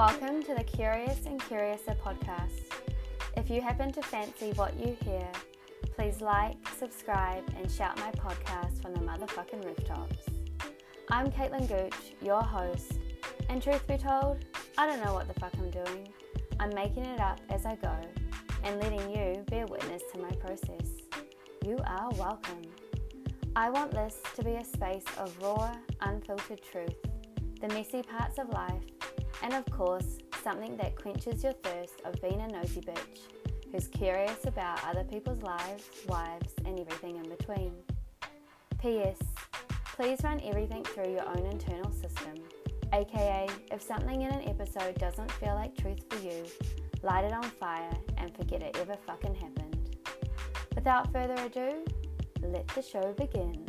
Welcome to the Curious and Curiouser podcast. If you happen to fancy what you hear, please like, subscribe, and shout my podcast from the motherfucking rooftops. I'm Kaitlyn Gooch, your host, and truth be told, I don't know what the fuck I'm doing. I'm making it up as I go and letting you bear witness to my process. You are welcome. I want this to be a space of raw, unfiltered truth, the messy parts of life, and of course, something that quenches your thirst of being a nosy bitch who's curious about other people's lives, wives, and everything in between. P.S. Please run everything through your own internal system, aka, if something in an episode doesn't feel like truth for you, light it on fire and forget it ever fucking happened. Without further ado, let the show begin.